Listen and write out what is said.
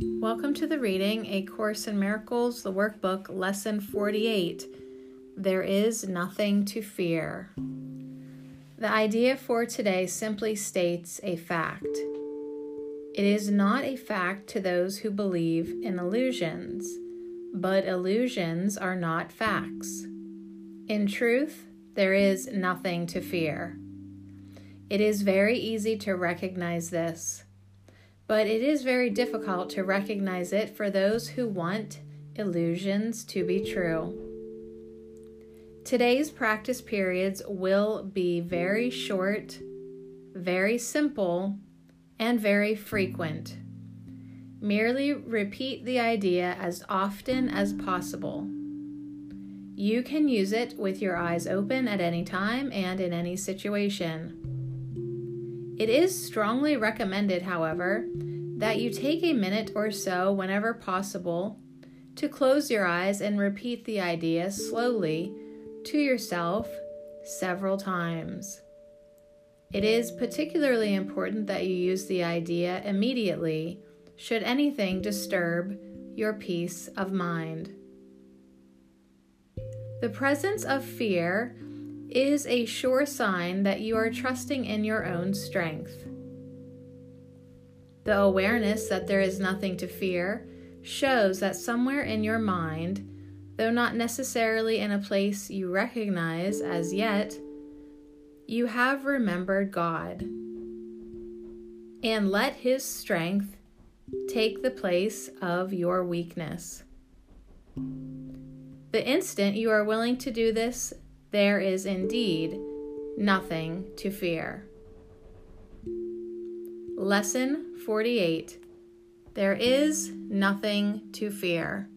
Welcome to the reading A Course in Miracles, the workbook, lesson 48. There is nothing to fear. The idea for today simply states a fact. It is not a fact to those who believe in illusions, but illusions are not facts. In truth, there is nothing to fear. It is very easy to recognize this but it is very difficult to recognize it for those who want illusions to be true. Today's practice periods will be very short, very simple, and very frequent. Merely repeat the idea as often as possible. You can use it with your eyes open at any time and in any situation. It is strongly recommended, however, that you take a minute or so whenever possible to close your eyes and repeat the idea slowly to yourself several times. It is particularly important that you use the idea immediately should anything disturb your peace of mind. The presence of fear is a sure sign that you are trusting in your own strength. The awareness that there is nothing to fear shows that somewhere in your mind, though not necessarily in a place you recognize as yet, you have remembered God. And let His strength take the place of your weakness. The instant you are willing to do this, there is indeed nothing to fear. Lesson 48 There is nothing to fear.